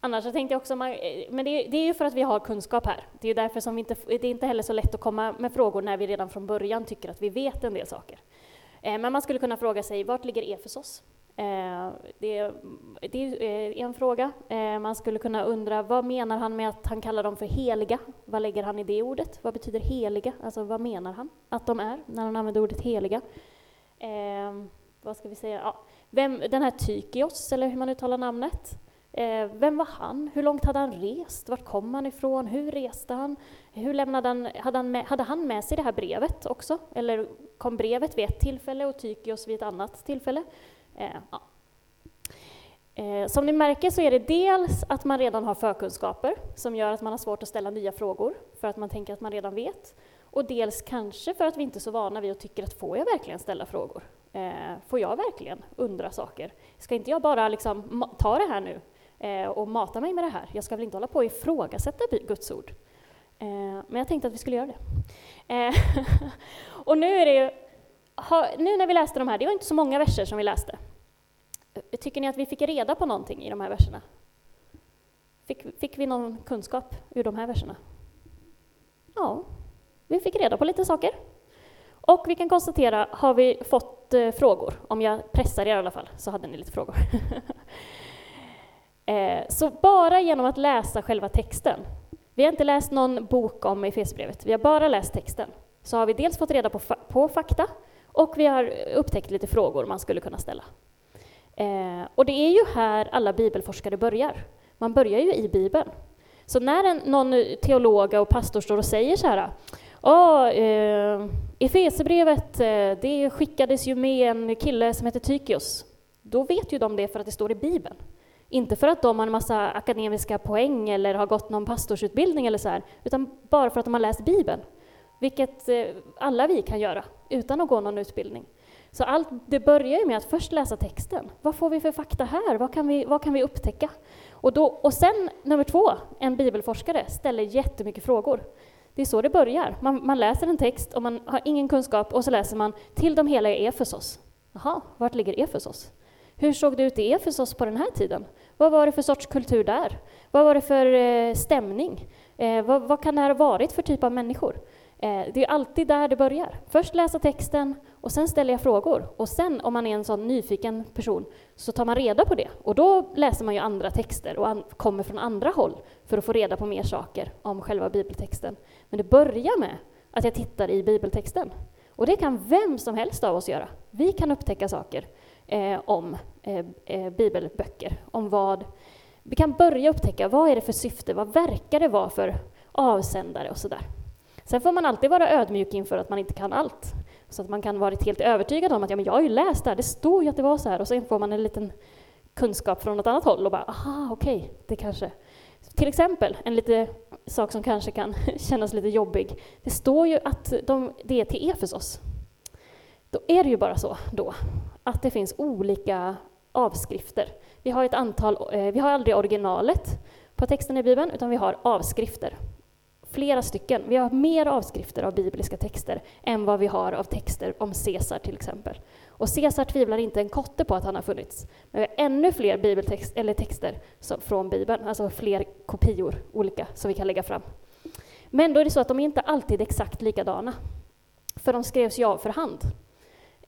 Annars så tänkte jag också, eh, men det är, ju för att vi har kunskap här. Det är därför som vi inte, det är inte heller så lätt att komma med frågor när vi redan från början tycker att vi vet en del saker. Eh, men man skulle kunna fråga sig, vart ligger Efesos? Eh, det, det är en fråga. Man skulle kunna undra, vad menar han med att han kallar dem för heliga? Vad lägger han i det ordet? Vad betyder heliga? Alltså vad menar han att de är när han använder ordet heliga? Vad ska vi säga? Ja. Vem, den här Tykios, eller hur man uttalar namnet, Eh, vem var han? Hur långt hade han rest? Vart kom han ifrån? Hur reste han? Hur lämnade han, hade, han med, hade han med sig det här brevet också? Eller kom brevet vid ett tillfälle och Tykios vid ett annat tillfälle? Eh, ja. eh, som ni märker så är det dels att man redan har förkunskaper som gör att man har svårt att ställa nya frågor för att man tänker att man redan vet. Och dels kanske för att vi inte är så vana vid och tycker att får jag verkligen ställa frågor? Eh, får jag verkligen undra saker? Ska inte jag bara liksom ta det här nu eh, och mata mig med det här. Jag ska väl inte hålla på och ifrågasätta Guds ord. Eh, men jag tänkte att vi skulle göra det. Eh, och nu är det ju, ha, nu när vi läste de här, det var inte så många verser som vi läste. Eh, tycker ni att vi fick reda på någonting i de här verserna? Fick, fick vi någon kunskap ur de här verserna? Ja, vi fick reda på lite saker. Och vi kan konstatera, har vi fått eh, frågor? Om jag pressar er i alla fall, så hade ni lite frågor. Eh, så bara genom att läsa själva texten, vi har inte läst någon bok om Efesierbrevet, vi har bara läst texten, så har vi dels fått reda på, på fakta och vi har upptäckt lite frågor man skulle kunna ställa. Eh, och det är ju här alla bibelforskare börjar. Man börjar ju i Bibeln. Så när en, någon teolog och pastor står och säger så här, Ja, eh, Efesierbrevet, eh, det skickades ju med en kille som heter Tykios. Då vet ju de det för att det står i Bibeln. Inte för att de har en massa akademiska poäng eller har gått någon pastorsutbildning eller så här, utan bara för att de har läst Bibeln. Vilket eh, alla vi kan göra, utan att gå någon utbildning. Så allt, det börjar ju med att först läsa texten. Vad får vi för fakta här? Vad kan vi, vad kan vi upptäcka? Och, då, och sen, nummer två, en bibelforskare ställer jättemycket frågor. Det är så det börjar. Man, man läser en text och man har ingen kunskap och så läser man till de heliga Efesos. Jaha, vart ligger Efesos? Hur såg det ut i Efesos på den här tiden? Vad var det för sorts kultur där? Vad var det för eh, stämning? Eh, vad, vad, kan det här ha varit för typ av människor? Eh, det är alltid där det börjar. Först läsa texten och sen ställer jag frågor. Och sen, om man är en sån nyfiken person, så tar man reda på det. Och då läser man ju andra texter och an kommer från andra håll för att få reda på mer saker om själva bibeltexten. Men det börjar med att jag tittar i bibeltexten. Och det kan vem som helst av oss göra. Vi kan upptäcka saker eh, om eh, eh, bibelböcker, om vad vi kan börja upptäcka vad är det för syfte, vad verkar det vara för avsändare och sådär. Sen får man alltid vara ödmjuk inför att man inte kan allt. Så att man kan vara helt övertygad om att ja, men jag har ju läst det här, det står ju att det var så här, och sen får man en liten kunskap från något annat håll och bara aha, okej, okay, det kanske... Till exempel, en liten sak som kanske kan kännas lite jobbig. Det står ju att de, det är till Efesos. Då är det ju bara så då att det finns olika avskrifter. Vi har, ett antal, eh, vi har aldrig originalet på texten i Bibeln, utan vi har avskrifter. Flera stycken. Vi har mer avskrifter av bibliska texter än vad vi har av texter om Caesar till exempel. Och Caesar tvivlar inte en kotte på att han har funnits. Men vi har ännu fler bibeltext, eller texter från Bibeln, alltså fler kopior, olika, som vi kan lägga fram. Men då är det så att de är inte alltid exakt likadana. För de skrevs ju av för hand.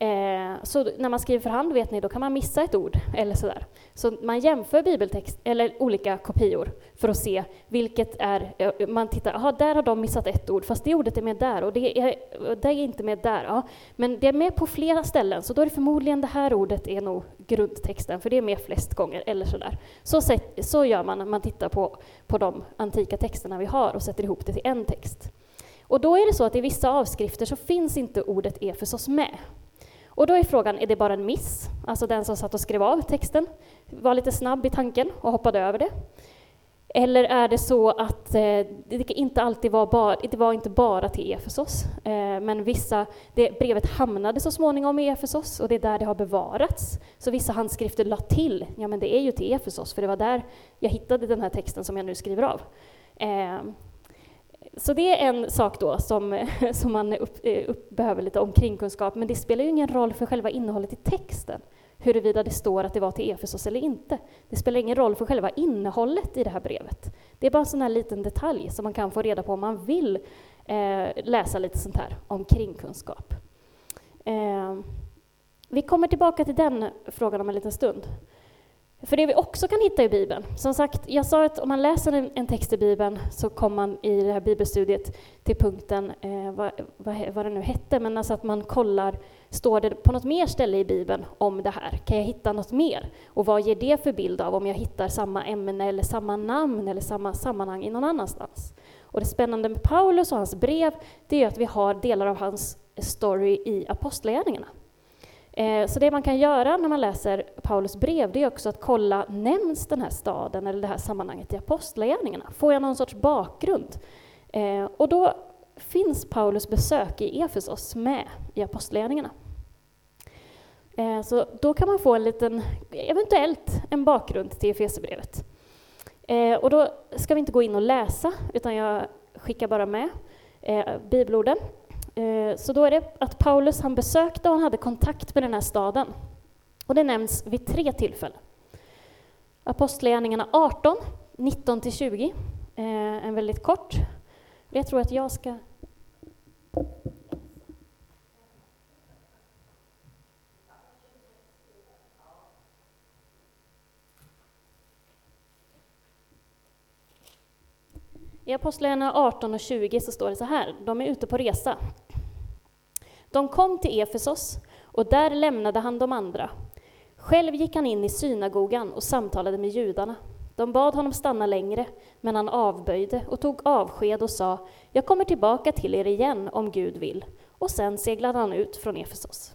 Eh, så när man skriver för hand vet ni, då kan man missa ett ord eller sådär. Så man jämför bibeltext eller olika kopior för att se vilket är, eh, man tittar, aha, där har de missat ett ord, fast det ordet är med där och det är, det är inte med där. Ja. Men det är med på flera ställen, så då är det förmodligen det här ordet är nog grundtexten, för det är med flest gånger eller sådär. Så, så gör man när man tittar på, på de antika texterna vi har och sätter ihop det till en text. Och då är det så att i vissa avskrifter så finns inte ordet Efesos med. Och då är frågan, är det bara en miss? Alltså den som satt och skrev av texten var lite snabb i tanken och hoppade över det. Eller är det så att eh, det inte alltid var bara, det var inte bara till Efesos, eh, men vissa, det, brevet hamnade så småningom i Efesos och det är där det har bevarats. Så vissa handskrifter la till, ja men det är ju till Efesos, för det var där jag hittade den här texten som jag nu skriver av. Eh, så det är en sak då som, som man upp, eh, upp, behöver lite omkringkunskap, men det spelar ju ingen roll för själva innehållet i texten, huruvida det står att det var till Efesos eller inte. Det spelar ingen roll för själva innehållet i det här brevet. Det är bara en sån här liten detalj som man kan få reda på om man vill eh, läsa lite sånt här omkringkunskap. Eh, Vi kommer tillbaka till den frågan om en liten stund. För det vi också kan hitta i Bibeln, som sagt, jag sa att om man läser en, en text i Bibeln så kommer man i det här bibelstudiet till punkten, eh, vad, vad, vad, det nu hette, men alltså att man kollar, står det på något mer ställe i Bibeln om det här? Kan jag hitta något mer? Och vad ger det för bild av om jag hittar samma ämne eller samma namn eller samma sammanhang i någon annanstans? Och det spännande med Paulus och hans brev, det är att vi har delar av hans story i Apostlagärningarna. Eh, så det man kan göra när man läser Paulus brev, det är också att kolla, nämns den här staden eller det här sammanhanget i Apostlagärningarna? Får jag någon sorts bakgrund? Eh, och då finns Paulus besök i Efesos med i Apostlagärningarna. Eh, så då kan man få en liten, eventuellt en bakgrund till Efesierbrevet. Och då ska vi inte gå in och läsa, utan jag skickar bara med bibelorden. Eh, så då är det att Paulus han besökte och han hade kontakt med den här staden. Och det nämns vid tre tillfällen. Apostlagärningarna 18, 19-20, eh, en väldigt kort. Jag tror att jag ska I Apostlagärningarna 18 och 20 så står det så här, de är ute på resa. De kom till Efesos och där lämnade han de andra. Själv gick han in i synagogan och samtalade med judarna. De bad honom stanna längre, men han avböjde och tog avsked och sa, jag kommer tillbaka till er igen om Gud vill. Och sen seglade han ut från Efesos.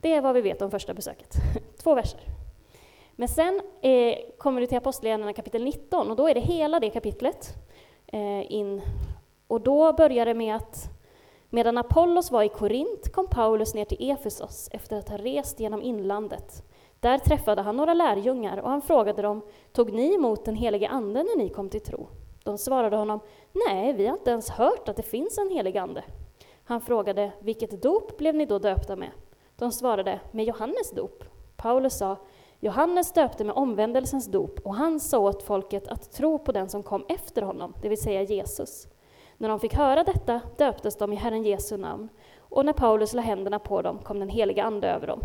Det är vad vi vet om första besöket. Två verser. Men sen eh, kommer du till Apostlagärningarna kapitel 19 och då är det hela det kapitlet Eh, in. Och då börjar det med att medan Apollos var i Korint kom Paulus ner till Efesos efter att ha rest genom inlandet. Där träffade han några lärjungar och han frågade dem, tog ni emot den helige Ande när ni kom till tro? De svarade honom, nej, vi har inte ens hört att det finns en helig Ande. Han frågade, vilket dop blev ni då döpta med? De svarade, med Johannes dop. Paulus sa, Johannes döpte med omvändelsens dop och han sa åt folket att tro på den som kom efter honom, det vill säga Jesus. När de fick höra detta döptes de i Herren Jesu namn, och när Paulus la händerna på dem kom den heliga Ande över dem.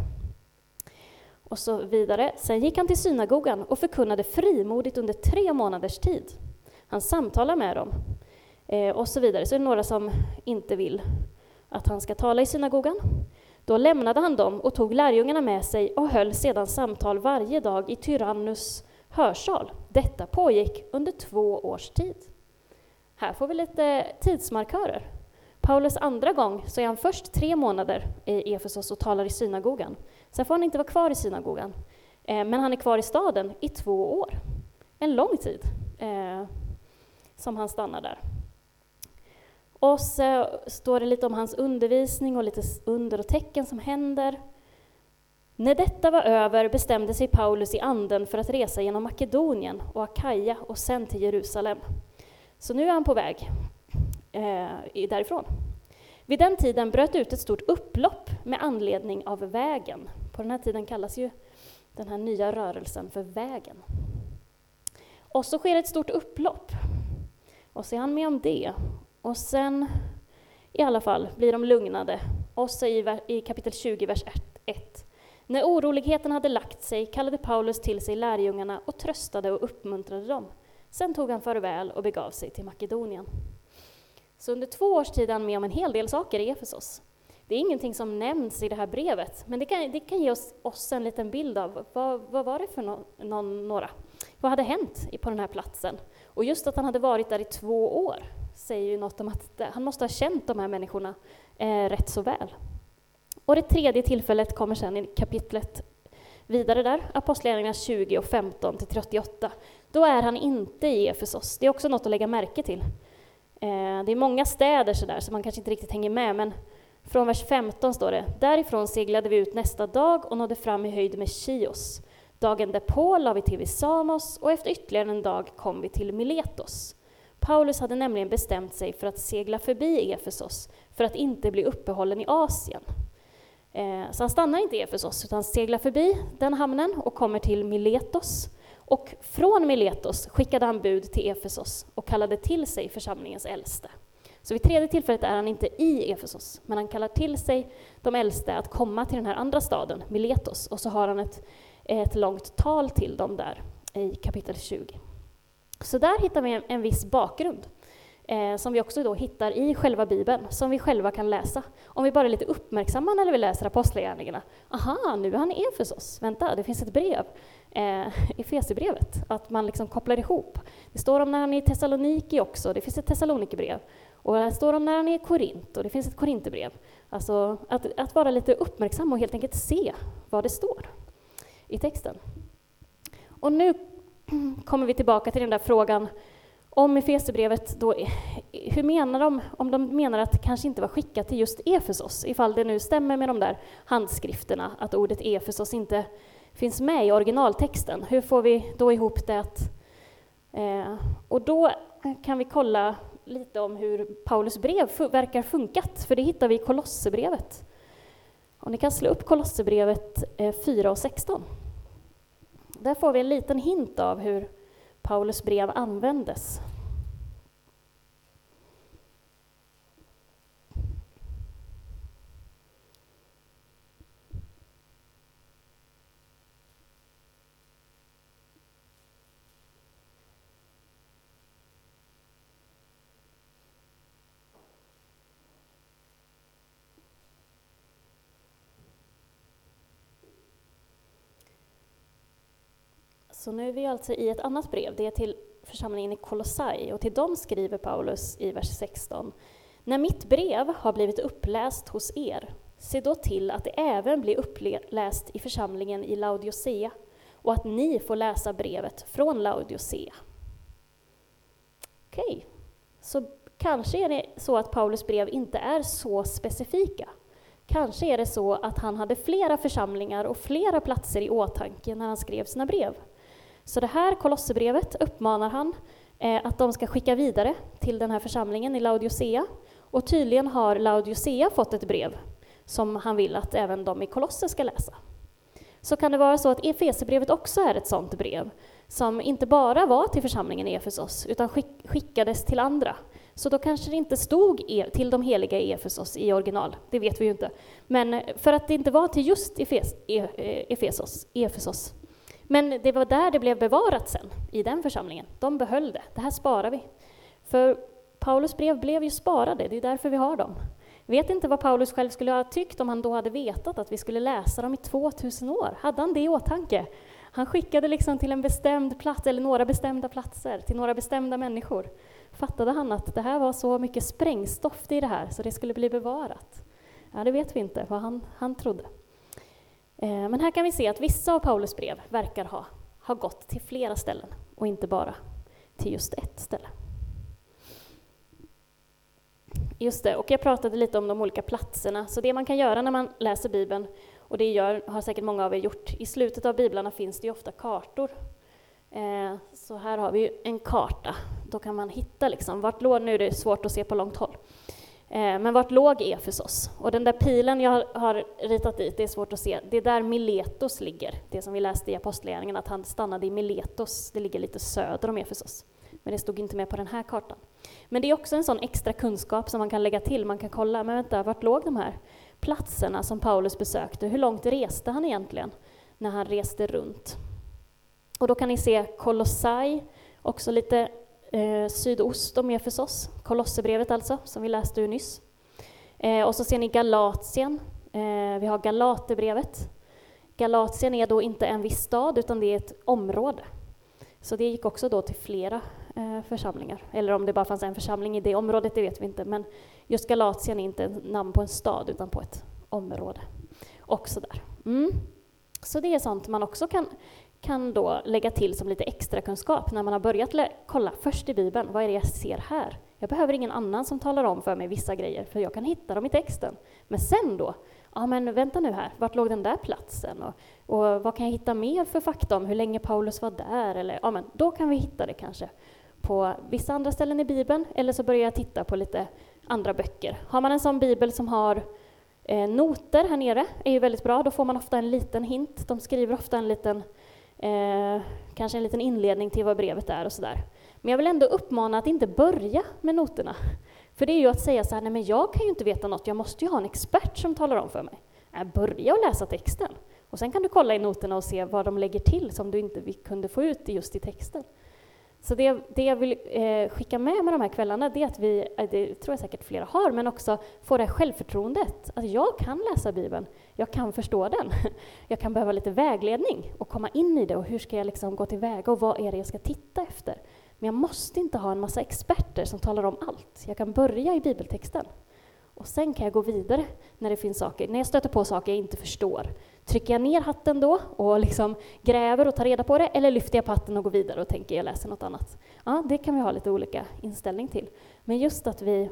Och så vidare. Sen gick han till synagogan och förkunnade frimodigt under tre månaders tid. Han samtalade med dem, eh, och så vidare. Så är det några som inte vill att han ska tala i synagogan. Då lämnade han dem och tog lärjungarna med sig och höll sedan samtal varje dag i Tyrannus hörsal. Detta pågick under två års tid. Här får vi lite tidsmarkörer. Paulus andra gång så är han först tre månader i Efesos och talar i synagogan. Sen får han inte vara kvar i synagogan, eh, men han är kvar i staden i två år. En lång tid eh, som han stannar där. Och eh, så står det lite om hans undervisning och lite under och tecken som händer. När detta var över bestämde sig Paulus i anden för att resa genom Makedonien och Akaja och sen till Jerusalem. Så nu är han på väg eh, därifrån. Vid den tiden bröt ut ett stort upplopp med anledning av vägen. På den här tiden kallas ju den här nya rörelsen för vägen. Och så sker ett stort upplopp. Och så är han med om det. Och sen, i alla fall, blir de lugnade. Och så i, i kapitel 20, vers 1. När oroligheten hade lagt sig kallade Paulus till sig lärjungarna och tröstade och uppmuntrade dem. Sen tog han farväl och begav sig till Makedonien. Så under två års tid är han med om en hel del saker i Efesos. Det är ingenting som nämns i det här brevet, men det kan, det kan ge oss, oss en liten bild av vad, vad var det för no, någon, några? Vad hade hänt på den här platsen? Och just att han hade varit där i två år säger ju något om att han måste ha känt de här människorna eh, rätt så väl. Och det tredje tillfället kommer sen i kapitlet vidare där, Apostlagärningarna 20 och 15 till 38. Då är han inte i Efesos. Det är också något att lägga märke till. Eh, det är många städer sådär, så man kanske inte riktigt hänger med, men från vers 15 står det, därifrån seglade vi ut nästa dag och nådde fram i höjd med Chios. Dagen därpå la vi till vid Samos och efter ytterligare en dag kom vi till Miletos. Paulus hade nämligen bestämt sig för att segla förbi Efesos för att inte bli uppehållen i Asien. Eh, så han stannar inte i Efesos utan seglar förbi den hamnen och kommer till Miletos. Och från Miletos skickade han bud till Efesos och kallade till sig församlingens äldste. Så vid tredje tillfället är han inte i Efesos, men han kallar till sig de äldste att komma till den här andra staden, Miletos, och så har han ett, ett långt tal till dem där i kapitel 20. Så där hittar vi en, en viss bakgrund eh, som vi också då hittar i själva Bibeln, som vi själva kan läsa. Om vi bara är lite uppmärksamma när vi läser Apostlagärningarna. Aha, nu är han i Efesos. Vänta, det finns ett brev. Eh, Efesierbrevet, att man liksom kopplar ihop. Det står om när han är i Thessaloniki också, det finns ett Thessalonikerbrev. Och det står om när han är i Korint, och det finns ett Korinthierbrev. Alltså att, att vara lite uppmärksam och helt enkelt se vad det står i texten. Och nu kommer vi tillbaka till den där frågan om Efesierbrevet, då, eh, hur menar de, om de menar att det kanske inte var skickat till just Efesos, ifall det nu stämmer med de där handskrifterna, att ordet Efesos inte finns med i originaltexten, hur får vi då ihop det? Att, eh, och då kan vi kolla lite om hur Paulus brev verkar funkat, för det hittar vi i Kolosserbrevet. Och ni kan slå upp Kolosserbrevet eh, 4 och 16. Där får vi en liten hint av hur Paulus brev användes. Så nu är vi alltså i ett annat brev, det är till församlingen i Kolossai, och till dem skriver Paulus i vers 16. När mitt brev har blivit uppläst hos er, se då till att det även blir uppläst i församlingen i Laodicea, och att ni får läsa brevet från Laodicea. Okej, okay. så kanske är det så att Paulus brev inte är så specifika. Kanske är det så att han hade flera församlingar och flera platser i åtanke när han skrev sina brev. Så det här Kolosserbrevet uppmanar han eh, att de ska skicka vidare till den här församlingen i Laodicea. Och tydligen har Laodicea fått ett brev som han vill att även de i Kolosse ska läsa. Så kan det vara så att Efesierbrevet också är ett sådant brev, som inte bara var till församlingen i Efesos, utan skickades till andra. Så då kanske det inte stod e, till de heliga i Efesos i original, det vet vi ju inte. Men för att det inte var till just Efes, e, eh, Efesos, Efesos men det var där det blev bevarat sen, i den församlingen. De behöll det. Det här sparar vi. För Paulus brev blev ju sparade, det är därför vi har dem. Vet inte vad Paulus själv skulle ha tyckt om han då hade vetat att vi skulle läsa dem i 2000 år. Hade han det i åtanke? Han skickade liksom till en bestämd plats, eller några bestämda platser, till några bestämda människor. Fattade han att det här var så mycket sprängstoff i det här, så det skulle bli bevarat? Ja, det vet vi inte vad han, han trodde. Eh, men här kan vi se att vissa av Paulus brev verkar ha, ha gått till flera ställen och inte bara till just ett ställe. Just det, och jag pratade lite om de olika platserna. Så det man kan göra när man läser Bibeln, och det gör, har säkert många av er gjort, i slutet av biblarna finns det ju ofta kartor. Eh, så här har vi en karta, då kan man hitta liksom, vart låg, nu är det svårt att se på långt håll, Eh, men vart låg Efesos? Och den där pilen jag har ritat dit, det är svårt att se, det är där Miletos ligger. Det som vi läste i Apostlagärningarna, att han stannade i Miletos, det ligger lite söder om Efesos. Men det stod inte med på den här kartan. Men det är också en sån extra kunskap som man kan lägga till, man kan kolla, men vänta, vart låg de här platserna som Paulus besökte? Hur långt reste han egentligen när han reste runt? Och då kan ni se Kolossai, också lite eh, sydost om Efesos, Kolosserbrevet alltså, som vi läste ur nyss. Eh, och så ser ni Galatien, eh, vi har Galaterbrevet. Galatien är då inte en viss stad, utan det är ett område. Så det gick också då till flera eh, församlingar, eller om det bara fanns en församling i det området, det vet vi inte. Men just Galatien är inte ett namn på en stad, utan på ett område. Och sådär. Mm. Så det är sånt man också kan kan då lägga till som lite extra kunskap när man har börjat kolla först i Bibeln, vad är det jag ser här? Jag behöver ingen annan som talar om för mig vissa grejer, för jag kan hitta dem i texten. Men sen då, ja men vänta nu här, vart låg den där platsen? Och, och vad kan jag hitta mer för fakta om hur länge Paulus var där? Eller, ja men då kan vi hitta det kanske på vissa andra ställen i Bibeln, eller så börjar jag titta på lite andra böcker. Har man en sån bibel som har eh, noter här nere, är ju väldigt bra, då får man ofta en liten hint. De skriver ofta en liten Eh, kanske en liten inledning till vad brevet är och sådär. Men jag vill ändå uppmana att inte börja med noterna. För det är ju att säga så här, nej men jag kan ju inte veta något, jag måste ju ha en expert som talar om för mig. Nej, börja och läsa texten. Och sen kan du kolla i noterna och se vad de lägger till som du inte kunde få ut just i texten. Så det, det jag vill eh, skicka med med de här kvällarna, det är att vi, eh, det tror jag säkert flera har, men också få det här självförtroendet. Att jag kan läsa Bibeln, jag kan förstå den. Jag kan behöva lite vägledning och komma in i det och hur ska jag liksom gå tillväga och vad är det jag ska titta efter? Men jag måste inte ha en massa experter som talar om allt. Jag kan börja i bibeltexten. Och sen kan jag gå vidare när det finns saker, när jag stöter på saker jag inte förstår. Trycker jag ner hatten då och liksom gräver och tar reda på det, eller lyfter jag på hatten och går vidare och tänker jag läser något annat? Ja, det kan vi ha lite olika inställning till. Men just att vi,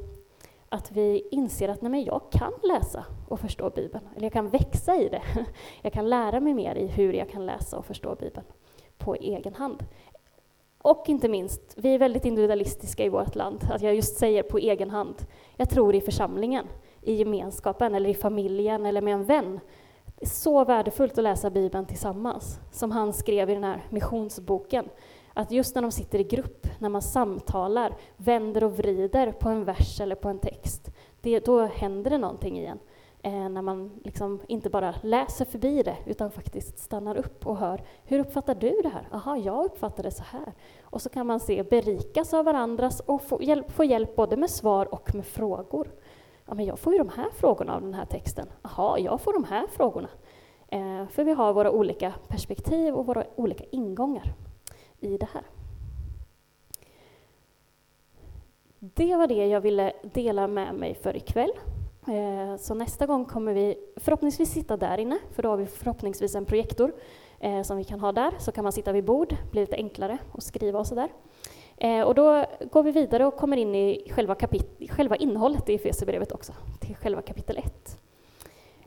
att vi inser att nej, men jag kan läsa och förstå Bibeln, eller jag kan växa i det. Jag kan lära mig mer i hur jag kan läsa och förstå Bibeln på egen hand. Och inte minst, vi är väldigt individualistiska i vårt land, att jag just säger på egen hand. Jag tror i församlingen, i gemenskapen eller i familjen eller med en vän. Det är så värdefullt att läsa Bibeln tillsammans, som han skrev i den här missionsboken. Att just när de sitter i grupp, när man samtalar, vänder och vrider på en vers eller på en text, det, då händer det någonting igen eh, när man liksom inte bara läser förbi det, utan faktiskt stannar upp och hör, hur uppfattar du det här? Aha, jag uppfattar det så här. Och så kan man se, berikas av varandras och få hjälp, få hjälp både med svar och med frågor. Ja, men jag får ju de här frågorna av den här texten. Aha, jag får de här frågorna. Eh, för vi har våra olika perspektiv och våra olika ingångar i det här. Det var det jag ville dela med mig för ikväll. Eh, så nästa gång kommer vi förhoppningsvis sitta där inne, för då har vi förhoppningsvis en projektor eh, som vi kan ha där, så kan man sitta vid bord, blir lite enklare att skriva och sådär. Eh, och då går vi vidare och kommer in i själva, kapit- själva innehållet i Efesierbrevet också, till själva kapitel 1.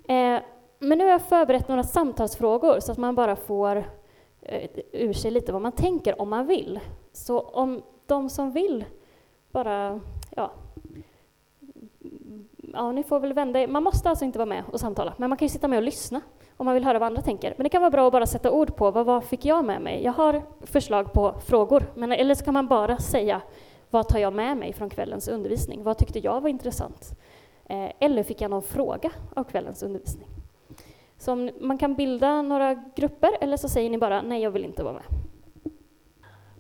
Eh, men nu har jag förberett några samtalsfrågor så att man bara får eh, ur sig lite vad man tänker om man vill. Så om de som vill bara ja, ni får väl vända er. Man måste alltså inte vara med och samtala, men man kan ju sitta med och lyssna om man vill höra vad andra tänker. Men det kan vara bra att bara sätta ord på vad, vad fick jag med mig? Jag har förslag på frågor, men, eller så kan man bara säga vad tar jag med mig från kvällens undervisning? Vad tyckte jag var intressant? Eh, eller fick jag någon fråga av kvällens undervisning? Så man kan bilda några grupper, eller så säger ni bara nej, jag vill inte vara med.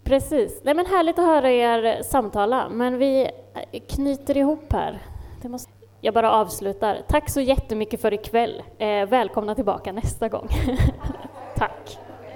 Precis. Nej, men härligt att höra er samtala, men vi knyter ihop här. Det måste... Jag bara avslutar. Tack så jättemycket för ikväll. Eh, välkomna tillbaka nästa gång. Tack.